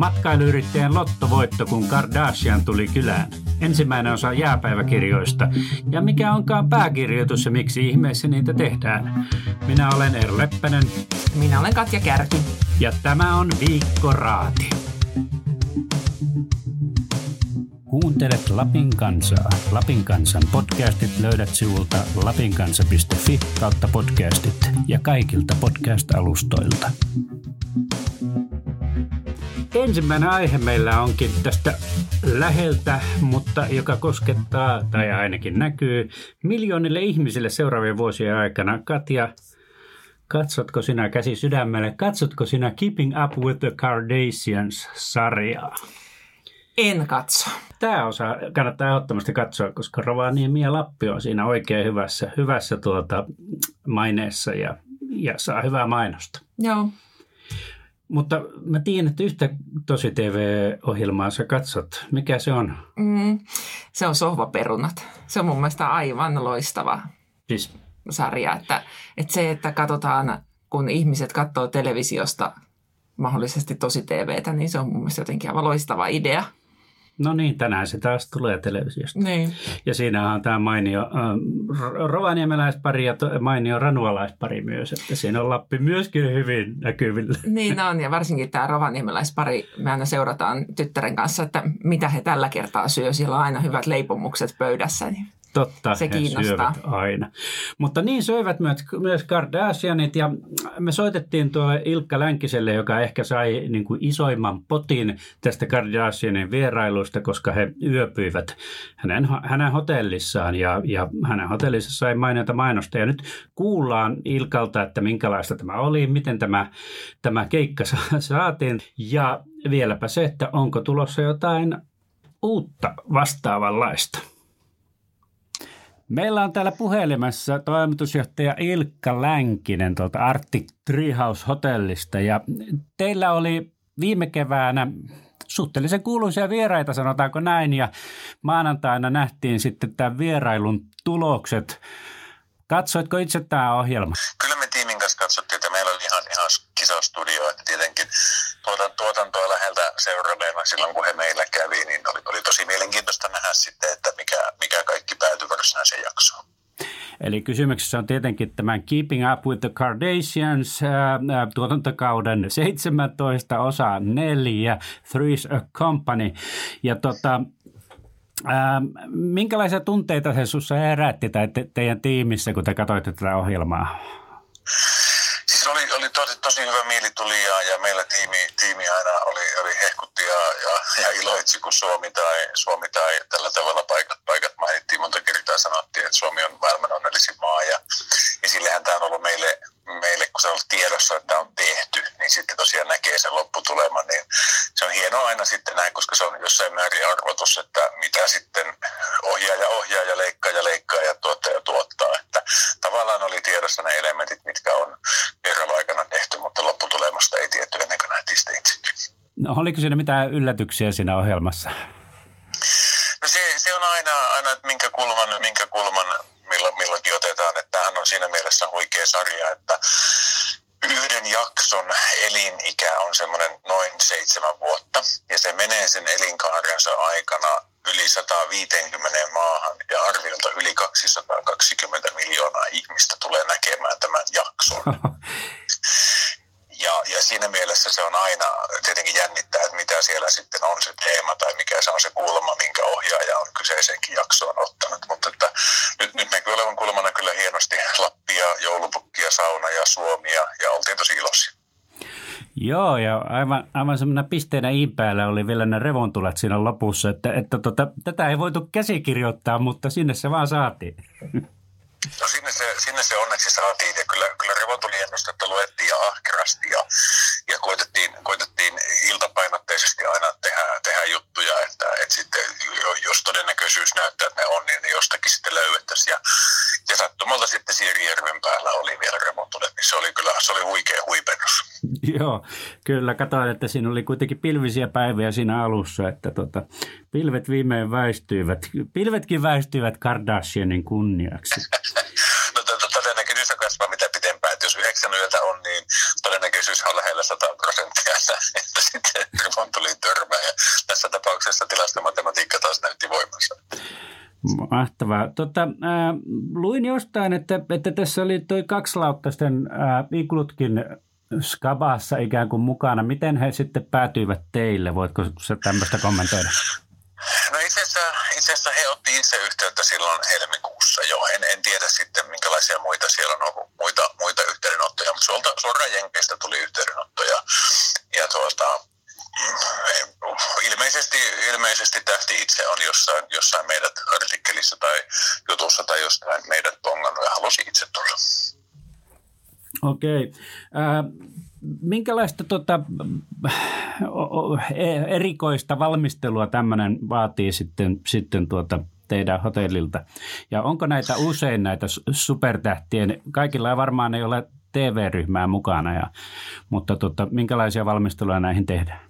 Matkailuyrittäjän lottovoitto, kun Kardashian tuli kylään. Ensimmäinen osa jääpäiväkirjoista. Ja mikä onkaan pääkirjoitus ja miksi ihmeessä niitä tehdään. Minä olen Eero Leppänen. Minä olen Katja Kärki. Ja tämä on Viikko Raati. Kuuntelet Lapin kansaa. Lapin kansan podcastit löydät sivulta lapinkansa.fi kautta podcastit ja kaikilta podcast-alustoilta. Ensimmäinen aihe meillä onkin tästä läheltä, mutta joka koskettaa tai ainakin näkyy miljoonille ihmisille seuraavien vuosien aikana. Katja, katsotko sinä käsi sydämelle, katsotko sinä Keeping Up with the Kardashians-sarjaa? En katso. Tämä osa kannattaa ehdottomasti katsoa, koska Rovaniemi ja Lappi on siinä oikein hyvässä, hyvässä tuota maineessa ja, ja saa hyvää mainosta. Joo. Mutta mä tiedän, että yhtä tosi TV-ohjelmaa sä katsot. Mikä se on? Mm, se on Sohvaperunat. Se on mun mielestä aivan loistava Siis, sarja. Että, että se, että katsotaan, kun ihmiset katsoo televisiosta mahdollisesti tosi TVtä, niin se on mun mielestä jotenkin aivan loistava idea. No niin, tänään se taas tulee televisiosta. Niin. Ja siinä on tämä mainio äh, rovaniemeläispari ja to, mainio ranualaispari myös, että siinä on Lappi myöskin hyvin näkyvillä. Niin on, ja varsinkin tämä rovaniemeläispari, me aina seurataan tyttären kanssa, että mitä he tällä kertaa syö. Siellä on aina hyvät leipomukset pöydässä. Niin. Totta, Se kiinnostaa. aina. Mutta niin söivät myös, myös Kardashianit ja me soitettiin tuolle Ilkka Länkiselle, joka ehkä sai niin kuin isoimman potin tästä Kardashianin vierailusta, koska he yöpyivät hänen, hänen hotellissaan ja, ja hänen hotellissa sai mainiota mainosta. Ja nyt kuullaan Ilkalta, että minkälaista tämä oli, miten tämä, tämä keikka sa- saatiin ja vieläpä se, että onko tulossa jotain uutta vastaavanlaista. Meillä on täällä puhelimessa toimitusjohtaja Ilkka Länkinen tuolta Arctic Treehouse Hotellista ja teillä oli viime keväänä suhteellisen kuuluisia vieraita, sanotaanko näin, ja maanantaina nähtiin sitten tämän vierailun tulokset. Katsoitko itse tämä ohjelma? kyllä me tiimin kanssa katsottiin, että meillä oli ihan, ihan kisastudio, että tietenkin tuotan, tuotantoa läheltä seuranneena silloin, kun he meillä kävi, niin oli, oli tosi mielenkiintoista nähdä sitten, että mikä, mikä kaikki varsinaiseen jaksoon. Eli kysymyksessä on tietenkin tämän Keeping Up with the Kardashians ää, ää, tuotantokauden 17 osa 4, Three's a Company. Ja tota, ää, minkälaisia tunteita se sinussa herätti tai te, teidän tiimissä, kun te katsoitte tätä ohjelmaa? Siis oli, oli tosi, tosi hyvä mieli tuli ja, ja meillä tiimi, tiimi aina oli, oli hehkutti ja, ja, ja iloitsi, kun Suomi tai, Suomi tai tällä tavalla paikat, paikat mainittiin. Monta kertaa sanottiin, että Suomi on maailman onnellisin maa ja, ja sillehän tämä on ollut meille, meille, kun se on ollut tiedossa, että on tehty, niin sitten tosiaan näkee sen lopputuleman, niin se on hienoa aina sitten näin, koska se on jossain määrin arvotus, että mitä sitten ohjaaja ohjaa ja leikkaa ja leikkaa ja tuottaja tuottaa, että tavallaan oli tiedossa ne elementit, mitkä on kerralla aikana tehty, mutta lopputulemasta ei tietty ennen kuin nähtiin sitä itsekin. No, oliko siinä mitään yllätyksiä siinä ohjelmassa? No se, se on aina, aina, että minkä kulman, minkä kulman milloin, milloinkin otetaan, että tämähän on siinä mielessä huikea sarja, että yhden jakson elinikä on semmoinen noin seitsemän vuotta ja se menee sen elinkaarensa aikana yli 150 maahan ja arviolta yli 220 miljoonaa ihmistä tulee näkemään tämän jakson. Ja, ja siinä mielessä se on aina tietenkin jännittää, että mitä siellä sitten on se teema tai mikä se on se kulma, minkä ohjaaja on kyseisenkin jaksoon ottanut. Mutta että nyt, nyt näkyy olevan kulmana kyllä hienosti Lappia, joulupukkia, sauna ja Suomia ja oltiin tosi iloisia. Joo, ja aivan, aivan semmoinen pisteenä i päällä oli vielä ne revontulet siinä lopussa, että, että tota, tätä ei voitu käsikirjoittaa, mutta sinne se vaan saatiin. No sinne se, sinne se onneksi saatiin ja kyllä, kyllä revontuliennustetta luettiin ja ahkerasti ja, ja koitettiin, koitettiin iltapainotteisesti aina tehdä, tehdä juttuja, että, että sitten jo- jos todennäköisyys näyttää, että ne on, niin jostakin sitten löydettäisiin. Ja sattumalta sitten Siirijärven päällä oli vielä revontulet, niin se oli kyllä se oli huikea huipennus. Joo, kyllä. Katsoin, että siinä oli kuitenkin pilvisiä päiviä siinä alussa, että tota, pilvet viimein väistyivät. Pilvetkin väistyivät Kardashianin kunniaksi. No to- to- todennäköisyys kasvaa mitä pitempään, että jos yhdeksän yötä on, niin todennäköisyys on lähellä 100 prosenttia, että, sitten revontulit tapauksessa tilastomatematiikka taas näytti voimansa. Mahtavaa. Tota, äh, luin jostain, että, että tässä oli toi kaksilauttaisten äh, iglutkin Skabassa ikään kuin mukana. Miten he sitten päätyivät teille? Voitko se tämmöistä kommentoida? No itse asiassa, itse asiassa he otti itse yhteyttä silloin helmikuussa jo. En, en tiedä sitten minkälaisia muita siellä on ollut, muita, muita yhteydenottoja, mutta suoraan Jenkeistä tuli yhteydenottoja. Ja tuota, ilmeisesti, ilmeisesti tähti itse on jossain, jossain meidät artikkelissa tai jutussa tai jostain meidät pongannut ja halusi itse tulla. Okei. Äh, minkälaista tota, e, erikoista valmistelua tämmöinen vaatii sitten, sitten tuota teidän hotellilta? Ja onko näitä usein näitä supertähtien, kaikilla varmaan ei ole TV-ryhmää mukana, ja, mutta tota, minkälaisia valmisteluja näihin tehdään?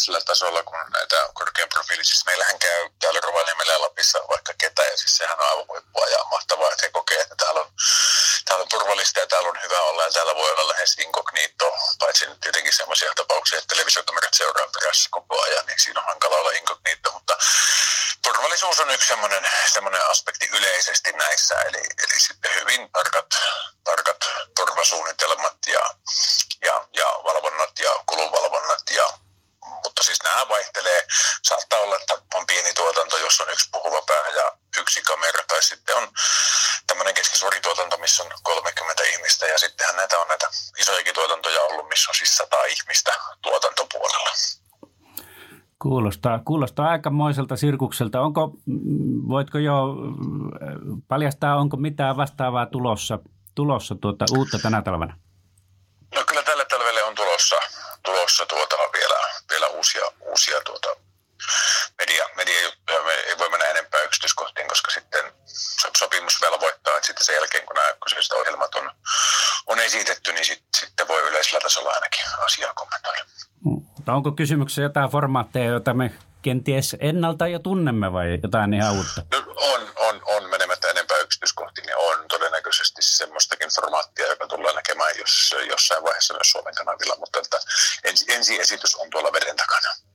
yleisellä tasolla, kun näitä korkean profiili, siis meillähän käy täällä Rovaniemellä ja Lapissa vaikka ketä, ja siis sehän on aivan huippua ja mahtavaa, että he kokee, että täällä on, täällä on turvallista ja täällä on hyvä olla, ja täällä voi olla lähes inkognito, paitsi nyt tietenkin sellaisia tapauksia, että televisiokamerat seuraa perässä koko ajan, niin siinä on hankala olla inkognito, mutta turvallisuus on yksi semmoinen, semmoinen aspekti yleisesti näissä, eli, eli sitten hyvin tarkat, tarkat turvasuunnitelmat ja, ja, ja valvonnat ja kulunvalvonnat ja mutta siis nämä vaihtelee. Saattaa olla, että on pieni tuotanto, jos on yksi puhuva pää ja yksi kamera, tai sitten on tämmöinen keskisuurituotanto, missä on 30 ihmistä, ja sittenhän näitä on näitä isojakin tuotantoja ollut, missä on siis 100 ihmistä tuotantopuolella. Kuulostaa, kuulostaa aikamoiselta sirkukselta. Onko, voitko jo paljastaa, onko mitään vastaavaa tulossa, tulossa tuota, uutta tänä talvena? No kyllä tälle talvelle on tulossa, tulossa tuota uusia, tuota media, mediajuttuja. Me ei voi mennä enempää yksityiskohtiin, koska sitten sopimus velvoittaa, että sitten sen jälkeen, kun nämä kyseiset ohjelmat on, on esitetty, niin sit, sitten voi yleisellä tasolla ainakin asiaa kommentoida. Mutta onko kysymyksessä jotain formaatteja, joita me kenties ennalta jo tunnemme vai jotain ihan uutta? No, on, on, on menemättä enempää yksityiskohtiin, niin on todennäköisesti semmoistakin formaattia, joka tullaan näkemään jos, jossain vaiheessa myös Suomen kanavilla, mutta että ensi, ensi esitys on tuolla veden takana.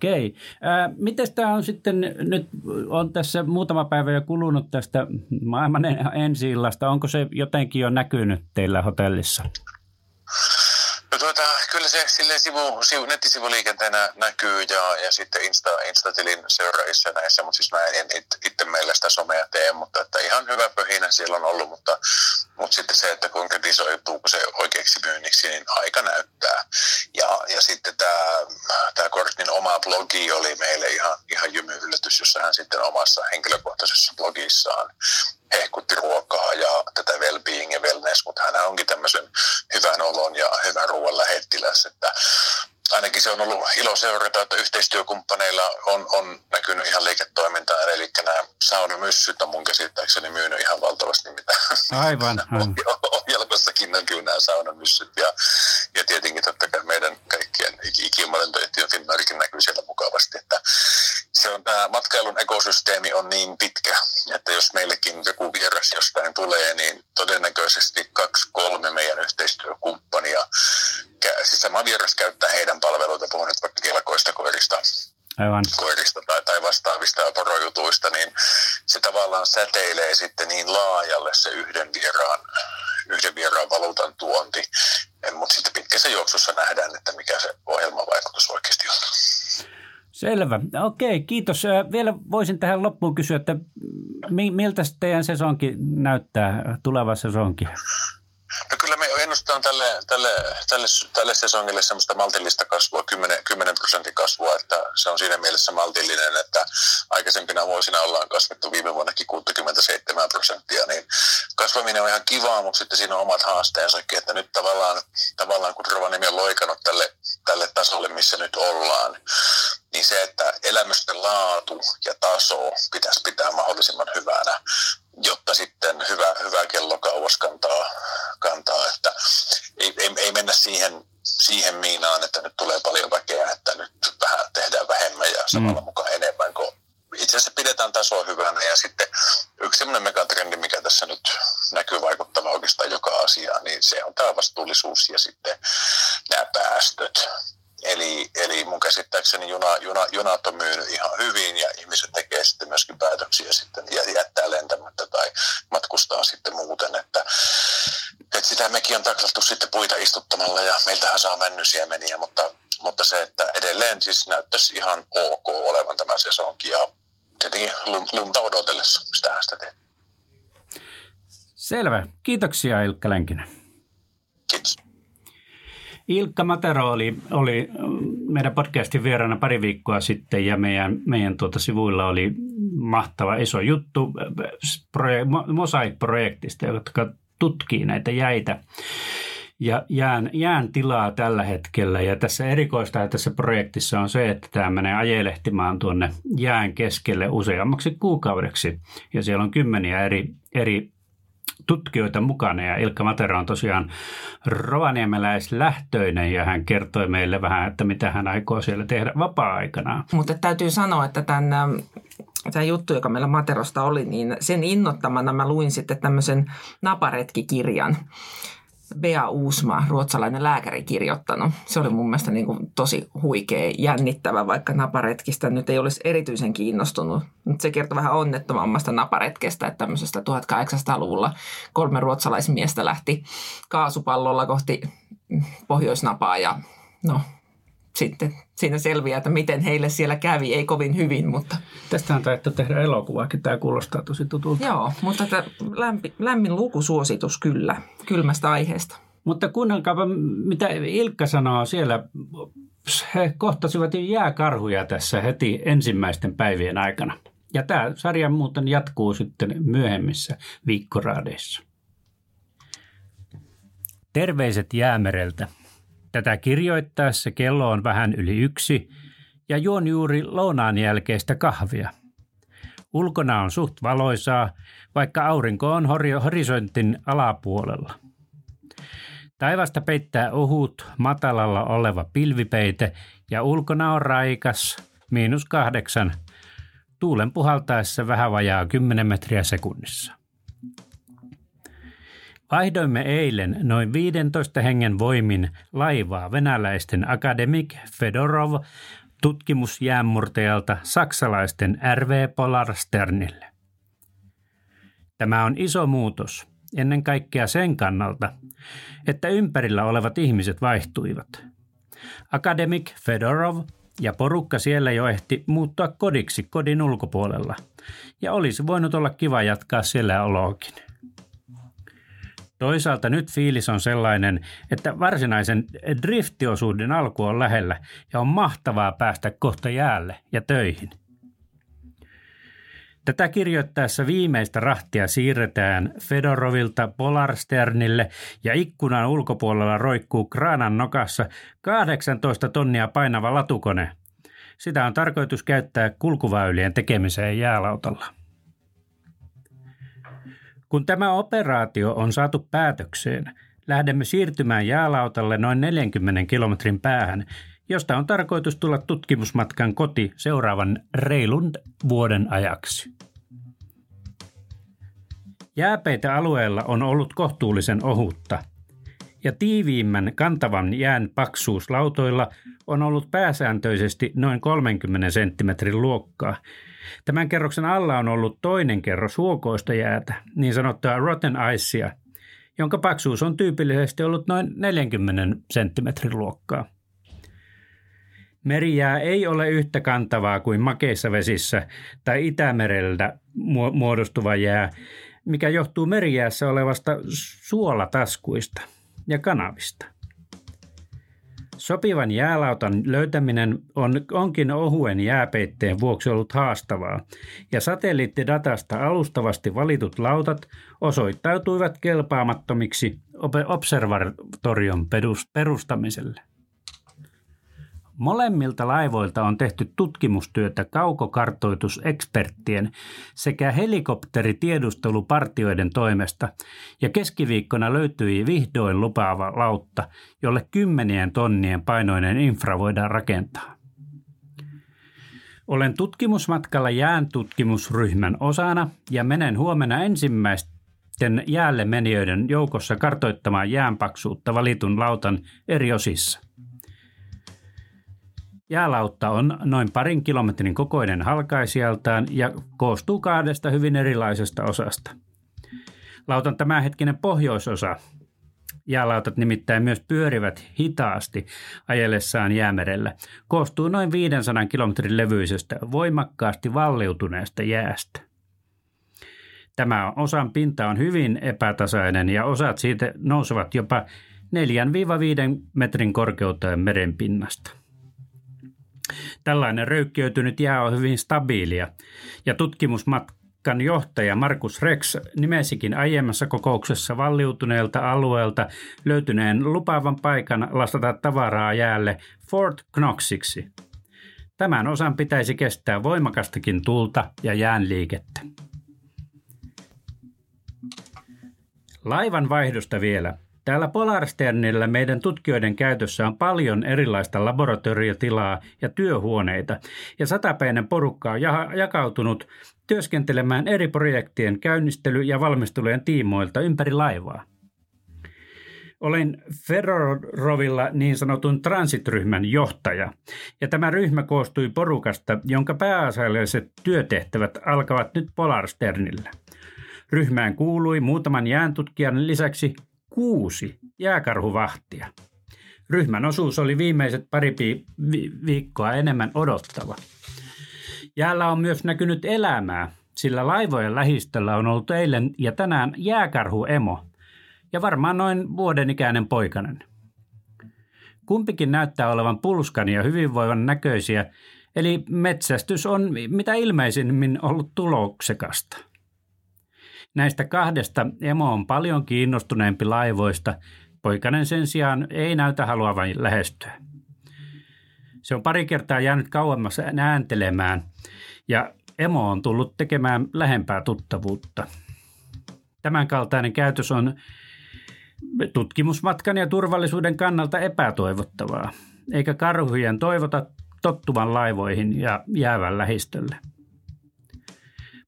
Okei. Äh, miten tämä on sitten, nyt on tässä muutama päivä jo kulunut tästä maailman ensi illasta. Onko se jotenkin jo näkynyt teillä hotellissa? No tuota, kyllä se silleen sivu, sivu, nettisivuliikenteenä näkyy ja, ja sitten Insta, Insta-tilin seuraajissa ja näissä, mutta siis mä en itse meillä sitä somea tee, mutta että ihan hyvä pöhinä siellä on ollut, mutta, mutta sitten se, että konkretisoituuko se oikeaksi myynniksi, niin aika näyttää. Ja, ja sitten tämä, tämä Kortnin oma blogi oli meille ihan, ihan jymyyllätys, jossa hän sitten omassa henkilökohtaisessa blogissaan hehkutti ruokaa ja tätä well-being ja wellness, mutta hän onkin tämmöisen hyvän olon ja hyvän ruoan lähettiläs, että ainakin se on ollut ilo seurata, että yhteistyökumppaneilla on, on näkynyt ihan liiketoimintaa, eli nämä saunamyssyt on mun käsittääkseni myynyt ihan valtavasti, mitä aivan, aivan. ohjelmassakin näkyy nämä saunamyssyt, ja, ja tietenkin totta kai meidän kaikkien ikimalentoyhtiön Finnarikin näkyy siellä mukavasti, että se on tämä matkailun ekosysteemi on niin pitkä, että jos meillekin joku vieras jostain tulee, niin todennäköisesti kaksi, kolme meidän yhteistyökumppania, siis sama vieras käyttää heidän palveluita, puhun nyt vaikka kelkoista koirista, Aivan. koirista tai, tai vastaavista porojutuista, niin se tavallaan säteilee sitten niin laajalle se yhden vieraan, yhden vieraan valuutan tuonti, mutta sitten pitkässä juoksussa nähdään, että mikä se ohjelmavaikutus oikeasti on. Selvä. Okei, kiitos. Vielä voisin tähän loppuun kysyä, että miltä teidän sesonki näyttää, tuleva sesonki? No kyllä me ennustetaan tälle, tälle, tälle, tälle sesongille semmoista maltillista kasvua, 10, 10 prosentin kasvua, että se on siinä mielessä maltillinen, että aikaisempina vuosina ollaan kasvettu viime vuonnakin 67 prosenttia, niin kasvaminen on ihan kivaa, mutta sitten siinä on omat haasteensakin, että nyt tavallaan, tavallaan kun Rovaniemi on loikannut tälle, tälle tasolle, missä nyt ollaan, niin se, että elämysten laatu ja taso pitäisi pitää mahdollisimman hyvänä, jotta sitten hyvä, hyvä kello kauas kantaa, kantaa että ei, ei, ei mennä siihen, siihen miinaan, että nyt tulee paljon väkeä, että nyt vähän tehdään vähemmän ja samalla mm. mukaan enemmän, kun itse asiassa pidetään tasoa hyvänä. Ja sitten yksi sellainen megatrendi, mikä tässä nyt näkyy vaikuttava oikeastaan joka asiaan, niin se on tämä vastuullisuus ja sitten nämä päästöt. Käsittääkseni juna, juna, junat on myynyt ihan hyvin ja ihmiset tekee sitten myöskin päätöksiä sitten ja jättää lentämättä tai matkustaa sitten muuten, että, että sitä mekin on taklattu sitten puita istuttamalla ja meiltähän saa männysiemeniä, mutta, mutta se, että edelleen siis näyttäisi ihan ok olevan tämä sesonki ja tietenkin lunta odotellessa, sitähän sitä tehdään. Selvä. Kiitoksia Ilkka Länkinen. Kiitos. Ilkka Matero oli, oli meidän podcastin vieraana pari viikkoa sitten ja meidän, meidän tuota sivuilla oli mahtava iso juttu proje, Mosaic-projektista, joka tutkii näitä jäitä ja jään, jään tilaa tällä hetkellä. Ja tässä erikoista tässä projektissa on se, että tämä menee ajelehtimaan tuonne jään keskelle useammaksi kuukaudeksi. Ja siellä on kymmeniä eri, eri tutkijoita mukana ja Ilkka Matera on tosiaan rovaniemeläislähtöinen ja hän kertoi meille vähän, että mitä hän aikoo siellä tehdä vapaa-aikana. Mutta täytyy sanoa, että tämän, ähm, tämä juttu, joka meillä Materosta oli, niin sen innottamana mä luin sitten tämmöisen naparetkikirjan. Bea Uusma, ruotsalainen lääkäri, kirjoittanut. Se oli mun mielestä niin kuin tosi huikea, jännittävä, vaikka naparetkistä nyt ei olisi erityisen kiinnostunut. Mutta se kertoo vähän onnettomammasta naparetkestä, että tämmöisestä 1800-luvulla kolme ruotsalaismiestä lähti kaasupallolla kohti Pohjoisnapaa ja no, sitten siinä selviää, että miten heille siellä kävi. Ei kovin hyvin, mutta... Tästä on taidettu tehdä elokuvaakin. Tämä kuulostaa tosi tutulta. Joo, mutta tämä lämpi, lämmin lukusuositus kyllä kylmästä aiheesta. Mutta kuunnelkaapa, mitä Ilkka sanoo siellä. He kohtasivat jääkarhuja tässä heti ensimmäisten päivien aikana. Ja tämä sarja muuten jatkuu sitten myöhemmissä viikkoraadeissa. Terveiset jäämereltä. Tätä kirjoittaessa kello on vähän yli yksi ja juon juuri lounaan jälkeistä kahvia. Ulkona on suht valoisaa, vaikka aurinko on horisontin alapuolella. Taivasta peittää ohut, matalalla oleva pilvipeite ja ulkona on raikas, miinus kahdeksan, tuulen puhaltaessa vähän vajaa 10 metriä sekunnissa. Vaihdoimme eilen noin 15 hengen voimin laivaa venäläisten Akademik Fedorov tutkimusjäänmurtajalta saksalaisten RV Polarsternille. Tämä on iso muutos, ennen kaikkea sen kannalta, että ympärillä olevat ihmiset vaihtuivat. Akademik Fedorov ja porukka siellä jo ehti muuttua kodiksi kodin ulkopuolella, ja olisi voinut olla kiva jatkaa siellä oloakin. Toisaalta nyt fiilis on sellainen, että varsinaisen driftiosuuden alku on lähellä ja on mahtavaa päästä kohta jäälle ja töihin. Tätä kirjoittaessa viimeistä rahtia siirretään Fedorovilta Polarsternille ja ikkunan ulkopuolella roikkuu kraanan nokassa 18 tonnia painava latukone. Sitä on tarkoitus käyttää kulkuväylien tekemiseen jäälautalla. Kun tämä operaatio on saatu päätökseen, lähdemme siirtymään jäälautalle noin 40 kilometrin päähän, josta on tarkoitus tulla tutkimusmatkan koti seuraavan reilun vuoden ajaksi. Jääpeitä alueella on ollut kohtuullisen ohutta, ja tiiviimmän kantavan jään paksuus lautoilla on ollut pääsääntöisesti noin 30 senttimetrin luokkaa, Tämän kerroksen alla on ollut toinen kerros huokoista jäätä, niin sanottua rotten icea, jonka paksuus on tyypillisesti ollut noin 40 senttimetrin luokkaa. Merijää ei ole yhtä kantavaa kuin makeissa vesissä tai Itämereltä muodostuva jää, mikä johtuu merijäässä olevasta suolataskuista ja kanavista – Sopivan jäälautan löytäminen on, onkin ohuen jääpeitteen vuoksi ollut haastavaa, ja satelliittidatasta alustavasti valitut lautat osoittautuivat kelpaamattomiksi observatorion perustamiselle. Molemmilta laivoilta on tehty tutkimustyötä kaukokartoituseksperttien sekä helikopteritiedustelupartioiden toimesta, ja keskiviikkona löytyi vihdoin lupaava lautta, jolle kymmenien tonnien painoinen infra voidaan rakentaa. Olen tutkimusmatkalla jään tutkimusryhmän osana ja menen huomenna ensimmäisten jäälle menijöiden joukossa kartoittamaan jäänpaksuutta valitun lautan eri osissa – Jäälautta on noin parin kilometrin kokoinen halkaisijaltaan ja koostuu kahdesta hyvin erilaisesta osasta. Lautan tämänhetkinen pohjoisosa Jäälautat nimittäin myös pyörivät hitaasti ajellessaan jäämerellä. Koostuu noin 500 kilometrin levyisestä voimakkaasti valliutuneesta jäästä. Tämä osan pinta on hyvin epätasainen ja osat siitä nousevat jopa 4-5 metrin korkeuteen merenpinnasta. Tällainen röykkiytynyt jää on hyvin stabiilia ja tutkimusmatkan johtaja Markus Rex nimesikin aiemmassa kokouksessa valliutuneelta alueelta löytyneen lupaavan paikan lastata tavaraa jäälle Fort Knoxiksi. Tämän osan pitäisi kestää voimakastakin tulta ja jäänliikettä. Laivan vaihdosta vielä. Täällä Polarsternillä meidän tutkijoiden käytössä on paljon erilaista laboratoriotilaa ja työhuoneita, ja satapäinen porukka on jakautunut työskentelemään eri projektien käynnistely- ja valmistelujen tiimoilta ympäri laivaa. Olen Ferrorovilla niin sanotun transitryhmän johtaja, ja tämä ryhmä koostui porukasta, jonka pääasialliset työtehtävät alkavat nyt Polarsternillä. Ryhmään kuului muutaman jääntutkijan lisäksi kuusi jääkarhuvahtia. Ryhmän osuus oli viimeiset pari viikkoa enemmän odottava. Jäällä on myös näkynyt elämää, sillä laivojen lähistöllä on ollut eilen ja tänään jääkarhuemo ja varmaan noin vuoden ikäinen poikanen. Kumpikin näyttää olevan pulskan ja hyvinvoivan näköisiä, eli metsästys on mitä ilmeisimmin ollut tuloksekasta – Näistä kahdesta emo on paljon kiinnostuneempi laivoista. Poikanen sen sijaan ei näytä haluavan lähestyä. Se on pari kertaa jäänyt kauemmas ääntelemään ja emo on tullut tekemään lähempää tuttavuutta. Tämänkaltainen käytös on tutkimusmatkan ja turvallisuuden kannalta epätoivottavaa, eikä karhujen toivota tottuvan laivoihin ja jäävän lähistölle.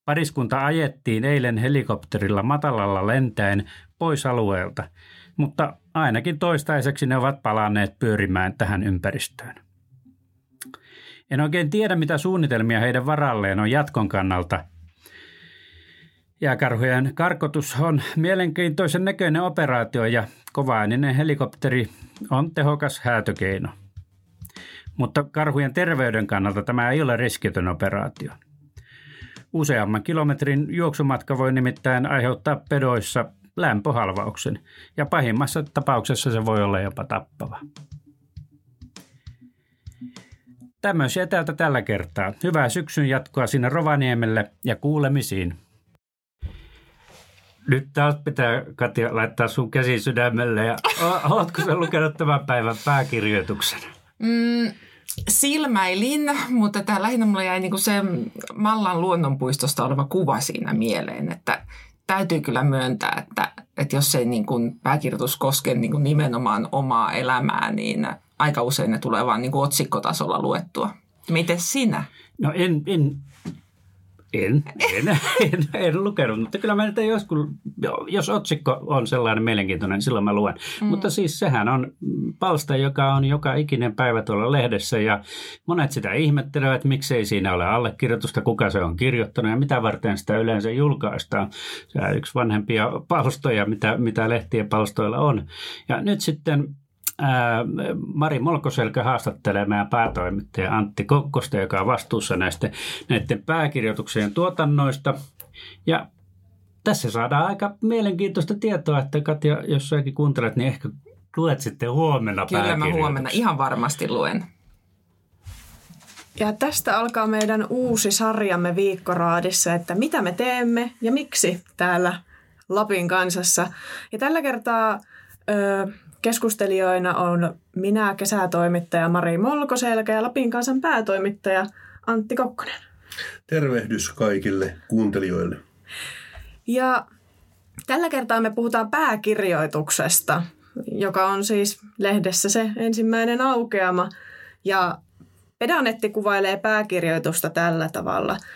Pariskunta ajettiin eilen helikopterilla matalalla lentäen pois alueelta, mutta ainakin toistaiseksi ne ovat palanneet pyörimään tähän ympäristöön. En oikein tiedä, mitä suunnitelmia heidän varalleen on jatkon kannalta. Jääkarhujen karkotus on mielenkiintoisen näköinen operaatio ja kovaininen helikopteri on tehokas häätökeino. Mutta karhujen terveyden kannalta tämä ei ole riskitön operaatio – Useamman kilometrin juoksumatka voi nimittäin aiheuttaa pedoissa lämpöhalvauksen ja pahimmassa tapauksessa se voi olla jopa tappava. Tämmöisiä täältä tällä kertaa. Hyvää syksyn jatkoa sinne Rovaniemelle ja kuulemisiin. Nyt taas pitää Katja laittaa sun käsi sydämelle ja ootko sä lukenut tämän päivän pääkirjoituksen? Mm, silmäilin, mutta tämä lähinnä mulle jäi niinku se Mallan luonnonpuistosta oleva kuva siinä mieleen, että täytyy kyllä myöntää, että, että jos ei niin pääkirjoitus koske niin nimenomaan omaa elämää, niin aika usein ne tulee vaan niin kuin otsikkotasolla luettua. Miten sinä? No en, en en, en, en, en lukenut, mutta kyllä mä nyt joskus, jos otsikko on sellainen mielenkiintoinen, niin silloin mä luen. Mm. Mutta siis sehän on palsta, joka on joka ikinen päivä tuolla lehdessä ja monet sitä ihmettelevät, että miksei siinä ole allekirjoitusta, kuka se on kirjoittanut ja mitä varten sitä yleensä julkaistaan. Se on yksi vanhempia palstoja, mitä, mitä lehtien palstoilla on. Ja nyt sitten Mari Molkoselkä haastattelee meidän päätoimittaja Antti Kokkosta, joka on vastuussa näistä näiden pääkirjoituksien tuotannoista. Ja tässä saadaan aika mielenkiintoista tietoa, että Katja, jos säkin kuuntelet, niin ehkä luet sitten huomenna Kyllä mä huomenna ihan varmasti luen. Ja tästä alkaa meidän uusi sarjamme Viikkoraadissa, että mitä me teemme ja miksi täällä Lapin kansassa. Ja tällä kertaa ö, Keskustelijoina on minä, kesätoimittaja Mari Molkoselkä ja Lapin kansan päätoimittaja Antti Kokkonen. Tervehdys kaikille kuuntelijoille. Ja tällä kertaa me puhutaan pääkirjoituksesta, joka on siis lehdessä se ensimmäinen aukeama. Ja Pedanetti kuvailee pääkirjoitusta tällä tavalla –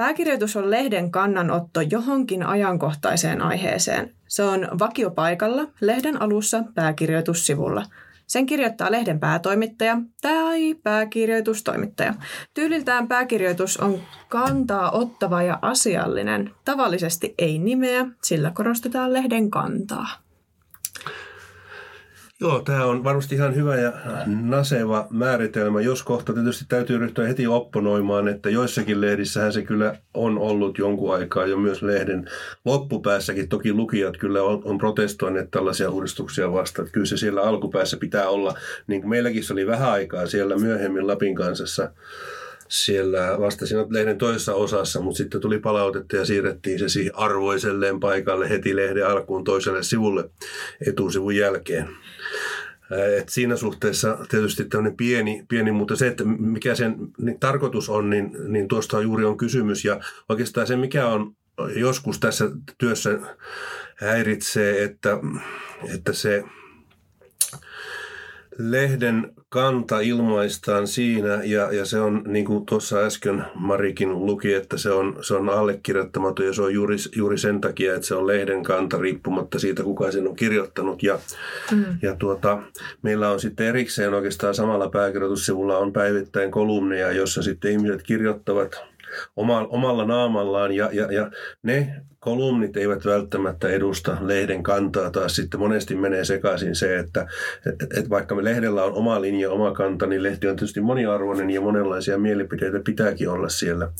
Pääkirjoitus on lehden kannanotto johonkin ajankohtaiseen aiheeseen. Se on vakiopaikalla lehden alussa pääkirjoitussivulla. Sen kirjoittaa lehden päätoimittaja tai pääkirjoitustoimittaja. Tyyliltään pääkirjoitus on kantaa ottava ja asiallinen. Tavallisesti ei nimeä, sillä korostetaan lehden kantaa. Joo, tämä on varmasti ihan hyvä ja naseva määritelmä, jos kohta tietysti täytyy ryhtyä heti opponoimaan, että joissakin lehdissähän se kyllä on ollut jonkun aikaa jo myös lehden loppupäässäkin. Toki lukijat kyllä on, on protestoineet tällaisia uudistuksia vastaan. Kyllä se siellä alkupäässä pitää olla, niin kuin meilläkin se oli vähän aikaa siellä myöhemmin Lapin kansassa siellä vasta siinä lehden toisessa osassa, mutta sitten tuli palautetta ja siirrettiin se siihen arvoiselleen paikalle heti lehden alkuun toiselle sivulle etusivun jälkeen. Et siinä suhteessa tietysti tämmöinen pieni, pieni, mutta se, että mikä sen niin tarkoitus on, niin, niin tuosta juuri on kysymys. Ja oikeastaan se, mikä on joskus tässä työssä häiritsee, että, että se lehden kanta ilmaistaan siinä, ja, ja se on, niin kuin tuossa äsken Marikin luki, että se on, se on allekirjoittamaton, ja se on juuri, juuri sen takia, että se on lehden kanta riippumatta siitä, kuka sen on kirjoittanut. Ja, mm. ja tuota, meillä on sitten erikseen oikeastaan samalla pääkirjoitussivulla on päivittäin kolumneja, jossa sitten ihmiset kirjoittavat omalla naamallaan, ja, ja, ja ne kolumnit eivät välttämättä edusta lehden kantaa, taas sitten monesti menee sekaisin se, että et, et vaikka me lehdellä on oma linja, oma kanta, niin lehti on tietysti moniarvoinen ja monenlaisia mielipiteitä pitääkin olla siellä.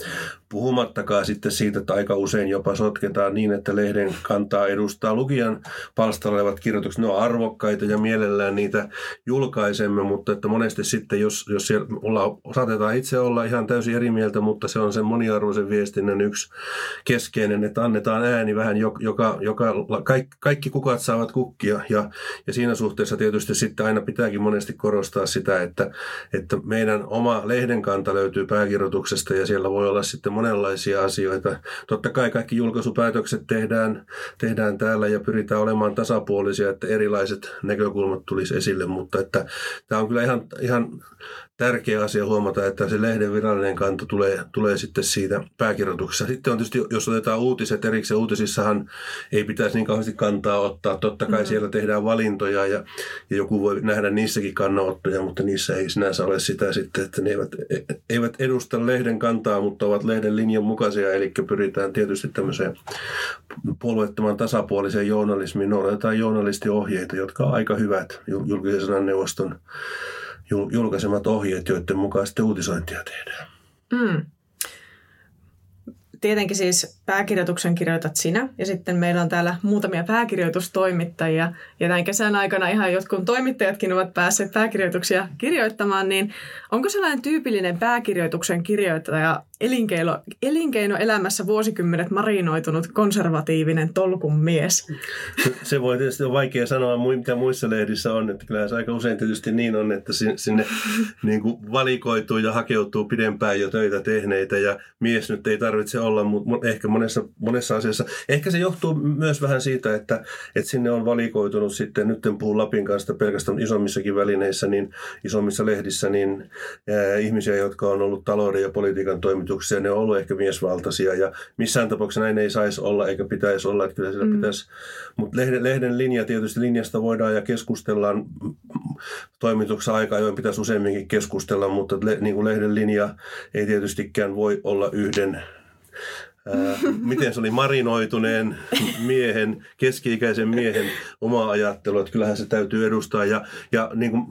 Puhumattakaan sitten siitä, että aika usein jopa sotketaan niin, että lehden kantaa edustaa lukijan palstalla olevat kirjoitukset. Ne on arvokkaita ja mielellään niitä julkaisemme, mutta että monesti sitten, jos, jos siellä olla, saatetaan itse olla ihan täysin eri mieltä, mutta se on sen moniarvoisen viestinnän yksi keskeinen, että annetaan ääni vähän, joka, joka kaikki, kaikki kukat saavat kukkia ja, ja siinä suhteessa tietysti sitten aina pitääkin monesti korostaa sitä, että, että meidän oma lehden kanta löytyy pääkirjoituksesta ja siellä voi olla sitten monenlaisia asioita. Totta kai kaikki julkaisupäätökset tehdään, tehdään täällä ja pyritään olemaan tasapuolisia, että erilaiset näkökulmat tulisi esille, mutta että tämä on kyllä ihan, ihan tärkeä asia huomata, että se lehden virallinen kanta tulee, tulee sitten siitä pääkirjoituksessa. Sitten on tietysti, jos otetaan uutiset erikseen, uutisissahan ei pitäisi niin kauheasti kantaa ottaa. Totta kai mm-hmm. siellä tehdään valintoja ja, ja joku voi nähdä niissäkin kannanottoja, mutta niissä ei sinänsä ole sitä sitten, että ne eivät, eivät edusta lehden kantaa, mutta ovat lehden linjan mukaisia. Eli pyritään tietysti tämmöiseen puolueettoman tasapuoliseen journalismiin. Noudatetaan journalistiohjeita, jotka on aika hyvät julkisen sanan neuvoston julkaisemat ohjeet, joiden mukaan sitten uutisointia tehdään. Mm. Tietenkin siis pääkirjoituksen kirjoitat sinä ja sitten meillä on täällä muutamia pääkirjoitustoimittajia ja näin kesän aikana ihan jotkut toimittajatkin ovat päässeet pääkirjoituksia kirjoittamaan, niin onko sellainen tyypillinen pääkirjoituksen kirjoittaja elinkeino, elinkeinoelämässä vuosikymmenet marinoitunut konservatiivinen tolkun mies? Se voi tietysti olla vaikea sanoa, mitä muissa lehdissä on. Että kyllä se aika usein tietysti niin on, että sinne niin kuin valikoituu ja hakeutuu pidempään jo töitä tehneitä ja mies nyt ei tarvitse olla, mutta ehkä monessa, monessa asiassa. Ehkä se johtuu myös vähän siitä, että, että sinne on valikoitunut sitten, nyt en puhu Lapin kanssa pelkästään isommissakin välineissä, niin isommissa lehdissä, niin ää, ihmisiä, jotka on ollut talouden ja politiikan toimituksia, ne on ollut ehkä miesvaltaisia ja missään tapauksessa näin ei saisi olla eikä pitäisi olla, että kyllä mm. pitäisi, mutta lehden, lehden linja tietysti linjasta voidaan ja keskustellaan toimituksessa aika ajoin pitäisi useamminkin keskustella, mutta le, niin kuin lehden linja ei tietystikään voi olla yhden miten se oli marinoituneen miehen, keski-ikäisen miehen oma ajattelu, että kyllähän se täytyy edustaa. Ja, ja niin kuin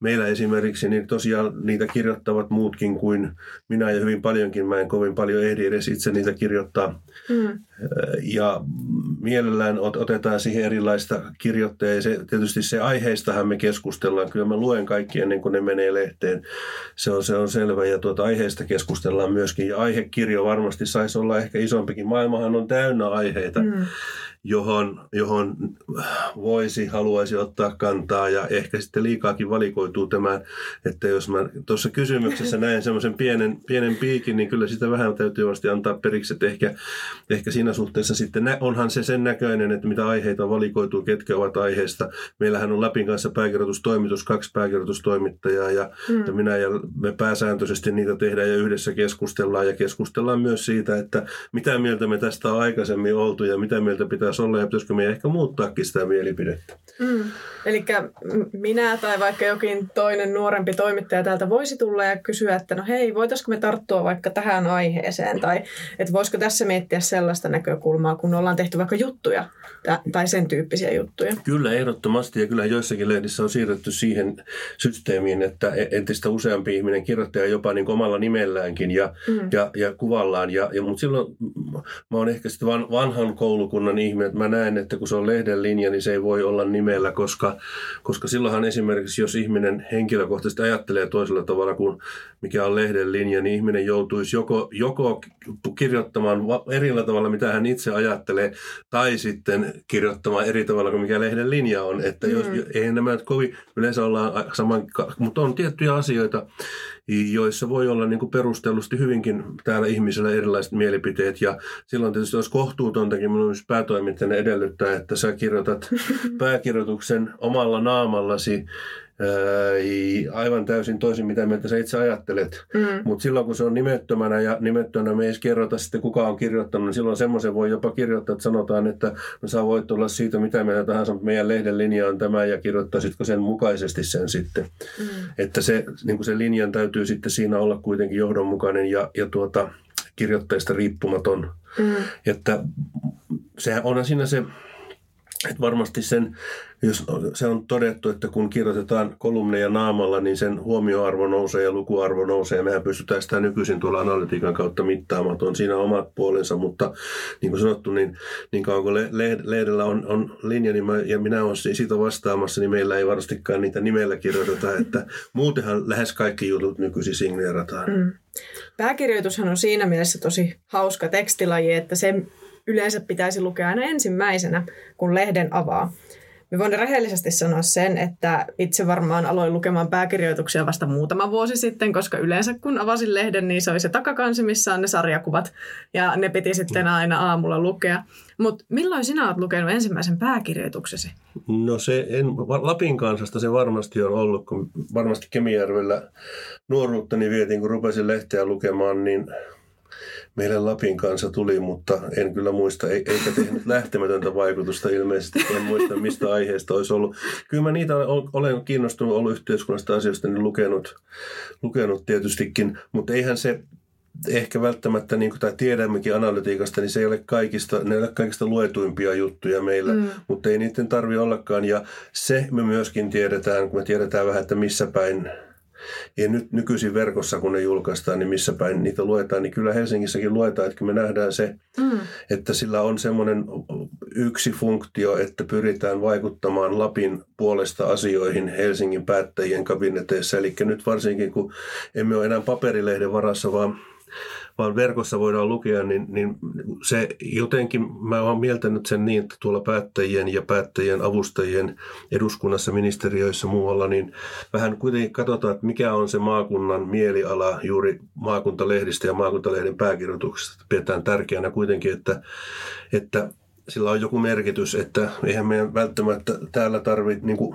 meillä esimerkiksi, niin tosiaan niitä kirjoittavat muutkin kuin minä ja hyvin paljonkin. Mä en kovin paljon ehdi edes itse niitä kirjoittaa. Mm. Ja mielellään otetaan siihen erilaista kirjoittajaa. Ja se, tietysti se aiheistahan me keskustellaan. Kyllä mä luen kaikki ennen kuin ne menee lehteen. Se on, se on selvä. Ja tuota aiheesta keskustellaan myöskin. Ja aihekirjo varmasti saisi olla ehkä isompikin. Maailmahan on täynnä aiheita. Mm johon, johon voisi, haluaisi ottaa kantaa ja ehkä sitten liikaakin valikoituu tämä, että jos mä tuossa kysymyksessä näen semmoisen pienen, pienen piikin, niin kyllä sitä vähän täytyy vasti antaa periksi, että ehkä, ehkä siinä suhteessa sitten onhan se sen näköinen, että mitä aiheita valikoituu, ketkä ovat aiheesta. Meillähän on Lapin kanssa pääkirjoitustoimitus, kaksi pääkirjoitustoimittajaa ja, mm. ja minä ja me pääsääntöisesti niitä tehdään ja yhdessä keskustellaan ja keskustellaan myös siitä, että mitä mieltä me tästä on aikaisemmin oltu ja mitä mieltä pitää pitäisi olla ja pitäisikö meidän ehkä muuttaakin sitä mielipidettä. Mm. Eli minä tai vaikka jokin toinen nuorempi toimittaja täältä voisi tulla ja kysyä, että no hei, voitaisiko me tarttua vaikka tähän aiheeseen tai että voisiko tässä miettiä sellaista näkökulmaa, kun ollaan tehty vaikka juttuja tai sen tyyppisiä juttuja. Kyllä, ehdottomasti ja kyllä joissakin lehdissä on siirretty siihen systeemiin, että e- entistä useampi ihminen kirjoittaa jopa niin omalla nimelläänkin ja, mm. ja, ja kuvallaan. Ja, ja, mutta silloin mä oon ehkä sitten vanhan koulukunnan ihminen, että mä näen, että kun se on lehden linja, niin se ei voi olla nimellä, koska, koska silloinhan esimerkiksi, jos ihminen henkilökohtaisesti ajattelee toisella tavalla kuin mikä on lehden linja, niin ihminen joutuisi joko, joko kirjoittamaan eri tavalla, mitä hän itse ajattelee, tai sitten kirjoittamaan eri tavalla kuin mikä lehden linja on. Että jos, mm. eihän nämä kovin, yleensä ollaan saman, mutta on tiettyjä asioita, joissa voi olla niin kuin perustellusti hyvinkin täällä ihmisillä erilaiset mielipiteet. Ja silloin tietysti olisi kohtuutontakin minun päätoimittajana edellyttää, että sä kirjoitat pääkirjoituksen omalla naamallasi aivan täysin toisin, mitä mieltä sä itse ajattelet. Mm. Mutta silloin, kun se on nimettömänä ja nimettömänä me ei edes kerrota sitten, kuka on kirjoittanut, niin silloin semmoisen voi jopa kirjoittaa, että sanotaan, että no, sä voit olla siitä mitä mieltä tahansa, mutta meidän lehden linja on tämä ja kirjoittaisitko sen mukaisesti sen sitten. Mm. Että se, niin se linjan täytyy sitten siinä olla kuitenkin johdonmukainen ja, ja tuota, kirjoittajista riippumaton. Mm. Että sehän on siinä se että varmasti sen, jos se on todettu, että kun kirjoitetaan kolumneja naamalla, niin sen huomioarvo nousee ja lukuarvo nousee. Mehän pystytään sitä nykyisin tuolla analytiikan kautta mittaamaan. On siinä omat puolensa, mutta niin kuin sanottu, niin, niin kauan kuin lehdellä on, on linja niin mä, ja minä olen siitä vastaamassa, niin meillä ei varmastikaan niitä nimellä kirjoiteta. Että muutenhan lähes kaikki jutut nykyisin signeerataan. Mm. Pääkirjoitushan on siinä mielessä tosi hauska tekstilaji, että se yleensä pitäisi lukea aina ensimmäisenä, kun lehden avaa. Me voin rehellisesti sanoa sen, että itse varmaan aloin lukemaan pääkirjoituksia vasta muutama vuosi sitten, koska yleensä kun avasin lehden, niin se oli se takakansi, missä on ne sarjakuvat. Ja ne piti sitten aina aamulla lukea. Mutta milloin sinä olet lukenut ensimmäisen pääkirjoituksesi? No se, en, Lapin kansasta se varmasti on ollut, kun varmasti Kemijärvellä nuoruuttani vietiin, kun rupesin lehteä lukemaan, niin meille Lapin kanssa tuli, mutta en kyllä muista, eikä tehnyt lähtemätöntä vaikutusta ilmeisesti. En muista, mistä aiheesta olisi ollut. Kyllä mä niitä olen kiinnostunut ollut yhteiskunnasta asioista, niin lukenut, lukenut tietystikin, mutta eihän se ehkä välttämättä, niin kuin, tai tiedämmekin analytiikasta, niin se ei ole kaikista, ne ei ole kaikista luetuimpia juttuja meillä, mm. mutta ei niiden tarvi ollakaan. Ja se me myöskin tiedetään, kun me tiedetään vähän, että missä päin ja nyt nykyisin verkossa, kun ne julkaistaan, niin missä päin niitä luetaan, niin kyllä Helsingissäkin luetaan, että me nähdään se, mm. että sillä on semmoinen yksi funktio, että pyritään vaikuttamaan Lapin puolesta asioihin Helsingin päättäjien kabineteissa. Eli nyt varsinkin, kun emme ole enää paperilehden varassa, vaan vaan verkossa voidaan lukea, niin, niin se jotenkin, mä oon mieltänyt sen niin, että tuolla päättäjien ja päättäjien avustajien eduskunnassa, ministeriöissä muualla, niin vähän kuitenkin katsotaan, että mikä on se maakunnan mieliala juuri maakuntalehdistä ja maakuntalehden pääkirjoituksesta. Pidetään tärkeänä kuitenkin, että, että sillä on joku merkitys, että eihän meidän välttämättä täällä tarvitse niin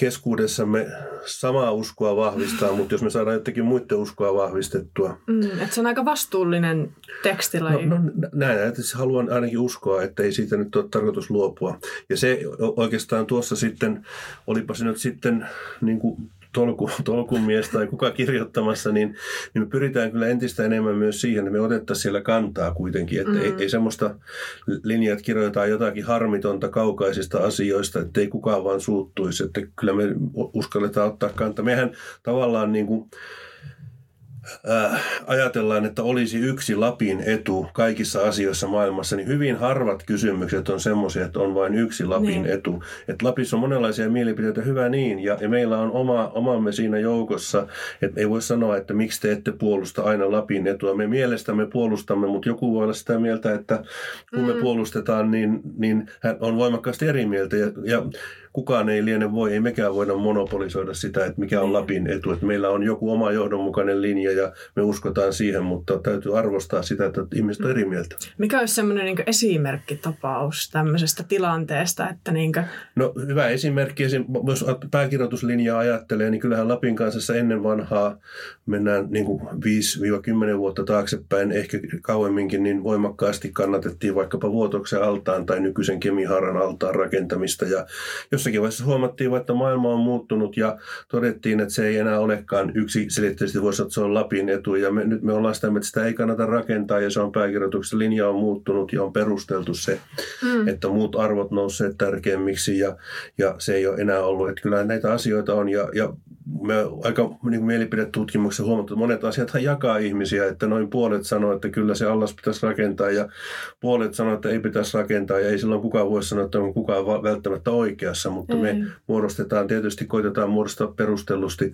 keskuudessamme samaa uskoa vahvistaa, mutta jos me saadaan jotenkin muiden uskoa vahvistettua. Mm, että se on aika vastuullinen tekstilaji. No, no näin, että haluan ainakin uskoa, että ei siitä nyt ole tarkoitus luopua. Ja se oikeastaan tuossa sitten, olipa se nyt sitten niin kuin tolku, tolkun mies tai kuka kirjoittamassa, niin, niin me pyritään kyllä entistä enemmän myös siihen, että me otettaisiin siellä kantaa kuitenkin. Että mm. ei, ei semmoista linjaa, että kirjoitetaan jotakin harmitonta kaukaisista asioista, että ei kukaan vaan suuttuisi. Että kyllä me uskalletaan ottaa kantaa. Mehän tavallaan niin kuin, äh, ajatellaan, että olisi yksi Lapin etu kaikissa asioissa maailmassa, niin hyvin harvat kysymykset on semmoisia, että on vain yksi Lapin niin. etu. Että Lapissa on monenlaisia mielipiteitä, hyvä niin, ja, ja meillä on oma, omamme siinä joukossa, että ei voi sanoa, että miksi te ette puolusta aina Lapin etua. Me mielestämme puolustamme, mutta joku voi olla sitä mieltä, että kun mm. me puolustetaan, niin, niin hän on voimakkaasti eri mieltä. Ja, ja kukaan ei liene voi, ei mekään voida monopolisoida sitä, että mikä on Niin. Lapin etu. Että meillä on joku oma johdonmukainen linja ja me uskotaan siihen, mutta täytyy arvostaa sitä, että ihmiset on eri mieltä. Mikä olisi semmoinen niin esimerkkitapaus tämmöisestä tilanteesta, että niin kuin, No hyvä esimerkki, esim, jos pääkirjoituslinjaa ajattelee, niin kyllähän Lapin kansassa ennen vanhaa mennään niin kuin 5-10 vuotta taaksepäin, ehkä kauemminkin, niin voimakkaasti kannatettiin vaikkapa Vuotoksen altaan tai nykyisen Kemihaaran altaan rakentamista. Ja jossakin vaiheessa huomattiin, että maailma on muuttunut ja todettiin, että se ei enää olekaan yksi selitteisesti voisi sanoa, että se on Lapin etu. Ja me, nyt me ollaan sitä, että sitä ei kannata rakentaa ja se on pääkirjoituksessa linja on muuttunut ja on perusteltu se, mm. että muut arvot nousseet tärkeämmiksi ja, ja se ei ole enää ollut. Että kyllä näitä asioita on ja, ja me aika niin kuin mielipidetutkimuksessa huomattu, että monet asiathan jakaa ihmisiä, että noin puolet sanoo, että kyllä se allas pitäisi rakentaa ja puolet sanoo, että ei pitäisi rakentaa ja ei silloin kukaan voi sanoa, että on kukaan välttämättä oikeassa, mutta me Ei. muodostetaan, tietysti koitetaan muodostaa perustellusti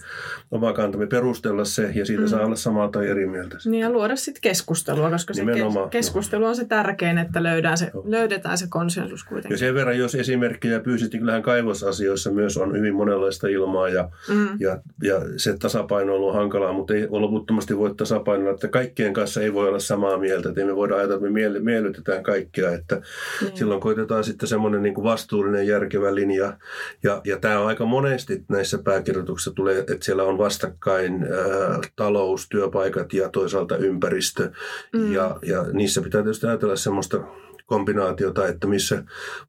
oma kantamme, perustella se ja siitä mm. saa olla samaa tai eri mieltä. niin ja luoda sitten keskustelua, koska se Nimenomaan, keskustelu on se tärkein, että löydään se, Joo. löydetään se konsensus Ja kuitenkin. sen verran, jos esimerkkejä pyysit, niin kyllähän kaivosasioissa myös on hyvin monenlaista ilmaa ja, Mm. ja, ja se tasapainoilu on hankalaa, mutta ei loputtomasti voi tasapainoilla, että kaikkien kanssa ei voi olla samaa mieltä, että me voida ajatella, että me miellytetään kaikkia, että Niin. silloin koitetaan sitten semmoinen niin kuin vastuullinen, järkevä linja ja, ja tämä on aika monesti näissä pääkirjoituksissa tulee, että siellä on vastakkain ää, talous, työpaikat ja toisaalta ympäristö Mm. ja, ja niissä pitää tietysti ajatella semmoista kombinaatiota, että missä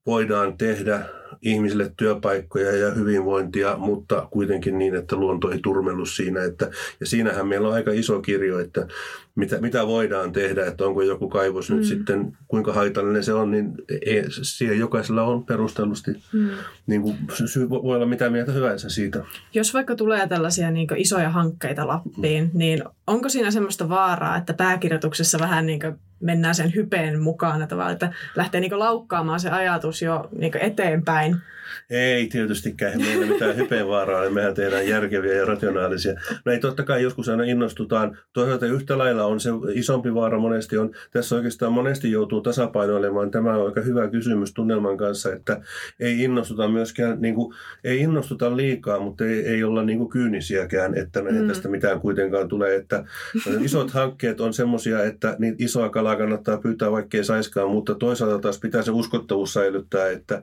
voidaan tehdä ihmisille työpaikkoja ja hyvinvointia, mutta kuitenkin niin, että luonto ei turmellu siinä. Että, ja siinähän meillä on aika iso kirjo, että mitä, mitä voidaan tehdä, että onko joku kaivos mm. nyt sitten, kuinka haitallinen se on, niin ei, siihen jokaisella on perustellusti, Mm. niin kuin, syy voi olla mitä mieltä hyvänsä siitä. Jos vaikka tulee tällaisia niin isoja hankkeita Lappiin, Mm. niin onko siinä semmoista vaaraa, että pääkirjoituksessa vähän niin mennään sen hypeen mukana tavallaan, että lähtee niin laukkaamaan se ajatus jo niin eteenpäin? Ei tietystikään ei meillä mitään hypeenvaaraa, niin mehän tehdään järkeviä ja rationaalisia. No ei totta kai joskus aina innostutaan. Toisaalta yhtä lailla on se isompi vaara monesti on, tässä oikeastaan monesti joutuu tasapainoilemaan. Tämä on aika hyvä kysymys tunnelman kanssa, että ei innostuta myöskään, niin kuin, ei innostuta liikaa, mutta ei, ei olla niin kuin kyynisiäkään, että. Mm. tästä mitään kuitenkaan tulee. Että isot hankkeet on semmoisia, että niitä isoa kalaa kannattaa pyytää, vaikkei saiskaan, mutta toisaalta taas pitää se uskottavuus säilyttää, että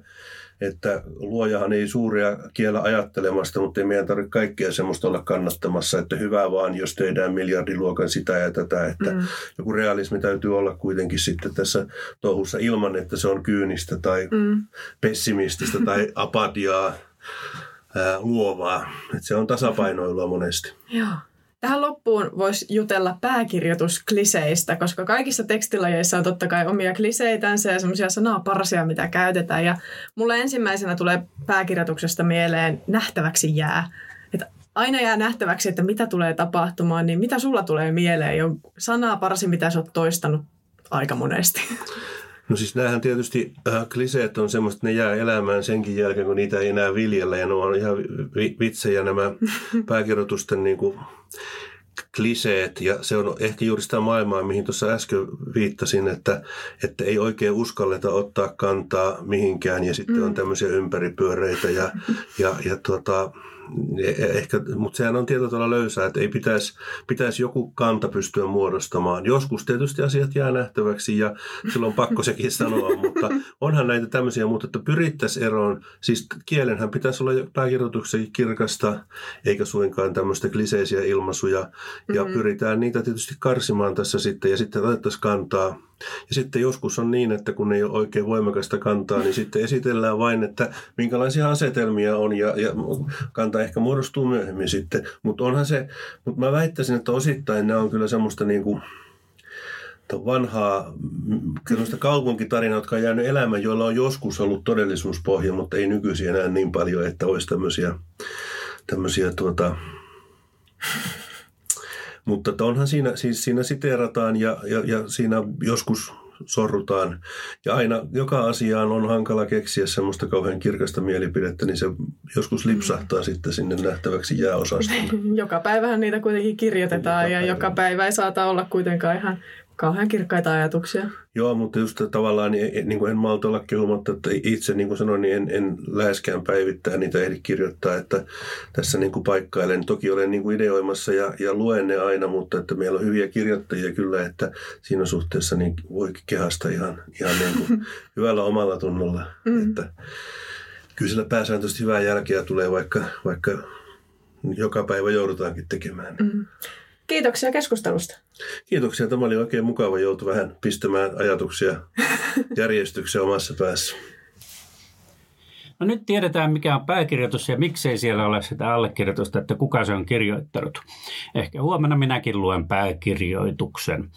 että luojahan ei suuria kiellä ajattelemasta, mutta ei meidän tarvitse kaikkea semmoista olla kannattamassa, että hyvä vaan, jos tehdään miljardiluokan sitä ja tätä, että mm. joku realismi täytyy olla kuitenkin sitten tässä touhussa ilman, että se on kyynistä tai mm. pessimististä tai apatiaa ää, luovaa. Että se on tasapainoilua monesti. Joo. Tähän loppuun voisi jutella pääkirjoituskliseistä, koska kaikissa tekstilajeissa on totta kai omia kliseitänsä ja semmoisia sanaparsia, mitä käytetään. Ja mulle ensimmäisenä tulee pääkirjoituksesta mieleen nähtäväksi jää. Että aina jää nähtäväksi, että mitä tulee tapahtumaan, niin mitä sulla tulee mieleen jo sanaparsi, mitä sä oot toistanut aika monesti? No siis näähän tietysti äh, kliseet on semmoista, että ne jää elämään senkin jälkeen, kun niitä ei enää viljellä. Ja ne on ihan vi- vitsejä nämä pääkirjoitusten niin kuin, kliseet. Ja se on ehkä juuri sitä maailmaa, mihin tuossa äsken viittasin, että, että ei oikein uskalleta ottaa kantaa mihinkään. Ja sitten mm. on tämmöisiä ympäripyöreitä ja, ja, ja tota, ehkä, mutta sehän on tietyllä tavalla löysää, että ei pitäisi, pitäisi joku kanta pystyä muodostamaan. Joskus tietysti asiat jää nähtäväksi ja silloin on pakko sekin sanoa, mutta onhan näitä tämmöisiä, mutta että pyrittäisiin eroon, siis kielenhän pitäisi olla pääkirjoituksenkin kirkasta, eikä suinkaan tämmöistä kliseisiä ilmaisuja, ja mm-hmm. pyritään niitä tietysti karsimaan tässä sitten, ja sitten otettaisiin kantaa ja sitten joskus on niin, että kun ei ole oikein voimakasta kantaa, niin sitten esitellään vain, että minkälaisia asetelmia on ja, ja kanta ehkä muodostuu myöhemmin sitten. Mutta onhan se, mutta mä väittäisin, että osittain nämä on kyllä semmoista niin kuin, vanhaa semmoista kaupunkitarinaa, jotka on jäänyt elämään, joilla on joskus ollut todellisuuspohja, mutta ei nykyisin enää niin paljon, että olisi tämmöisiä, tämmöisiä tuota, mutta onhan siinä, siis siinä siteerataan ja, ja, ja siinä joskus sorrutaan. Ja aina joka asiaan on hankala keksiä semmoista kauhean kirkasta mielipidettä, niin se joskus lipsahtaa mm. sitten sinne nähtäväksi jääosastolle. joka päivähän niitä kuitenkin kirjoitetaan joka ja päivä. joka päivä ei saata olla kuitenkaan ihan kauhean kirkkaita ajatuksia. Joo, mutta just tavallaan niin, niin kuin en malta olla kehumatta, että itse niin kuin sanoin, niin en, en läheskään päivittää niitä ehdi kirjoittaa, että tässä niin kuin paikkailen. Toki olen niin kuin ideoimassa ja, ja luen ne aina, mutta että meillä on hyviä kirjoittajia kyllä, että siinä suhteessa niin voi kehasta ihan, ihan niin kuin hyvällä omalla tunnolla. Mm. Että kyllä sillä pääsääntöisesti hyvää jälkeä tulee, vaikka, vaikka joka päivä joudutaankin tekemään. Mm. Kiitoksia keskustelusta. Kiitoksia. Tämä oli oikein mukava joutu vähän pistämään ajatuksia järjestykseen omassa päässä. No nyt tiedetään, mikä on pääkirjoitus ja miksei siellä ole sitä allekirjoitusta, että kuka se on kirjoittanut. Ehkä huomenna minäkin luen pääkirjoituksen.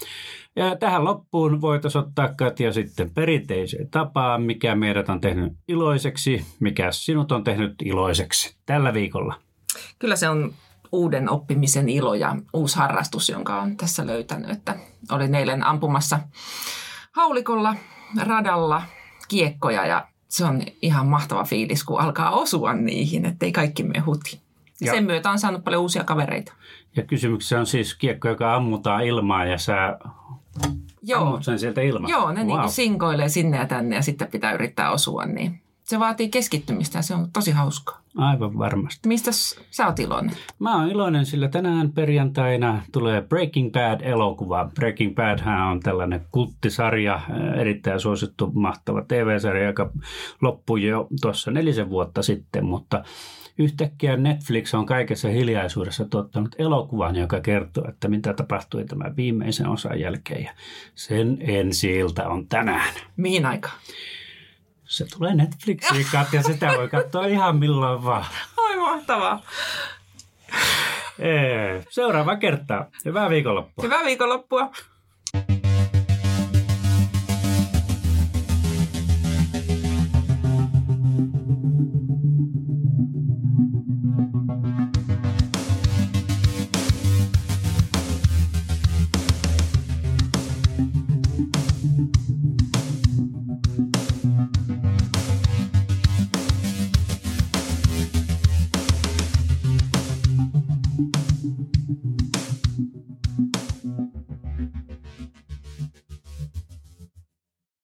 Ja tähän loppuun voitaisiin ottaa Katja sitten perinteiseen tapaan, mikä meidät on tehnyt iloiseksi, mikä sinut on tehnyt iloiseksi tällä viikolla. Kyllä se on uuden oppimisen ilo ja uusi harrastus, jonka on tässä löytänyt. Että olin eilen ampumassa haulikolla, radalla kiekkoja ja se on ihan mahtava fiilis, kun alkaa osua niihin, ettei kaikki mene huti. Ja sen myötä on saanut paljon uusia kavereita. Ja kysymyksessä on siis kiekko, joka ammutaan ilmaan ja sä Joo. ammut sen sieltä ilmasta. Joo, ne wow. niin sinkoilee sinne ja tänne ja sitten pitää yrittää osua. Niin se vaatii keskittymistä ja se on tosi hauskaa. Aivan varmasti. Mistä sä oot iloinen? Mä oon iloinen, sillä tänään perjantaina tulee Breaking Bad-elokuva. Breaking Bad on tällainen kulttisarja, erittäin suosittu, mahtava TV-sarja, joka loppui jo tuossa nelisen vuotta sitten, mutta yhtäkkiä Netflix on kaikessa hiljaisuudessa tuottanut elokuvan, joka kertoo, että mitä tapahtui tämän viimeisen osan jälkeen. Ja sen ensi on tänään. Mihin aikaan? Se tulee Netflixiin, Katja. Sitä voi katsoa ihan milloin vaan. Oi mahtavaa. Seuraava kertaa. Hyvää viikonloppua. Hyvää viikonloppua.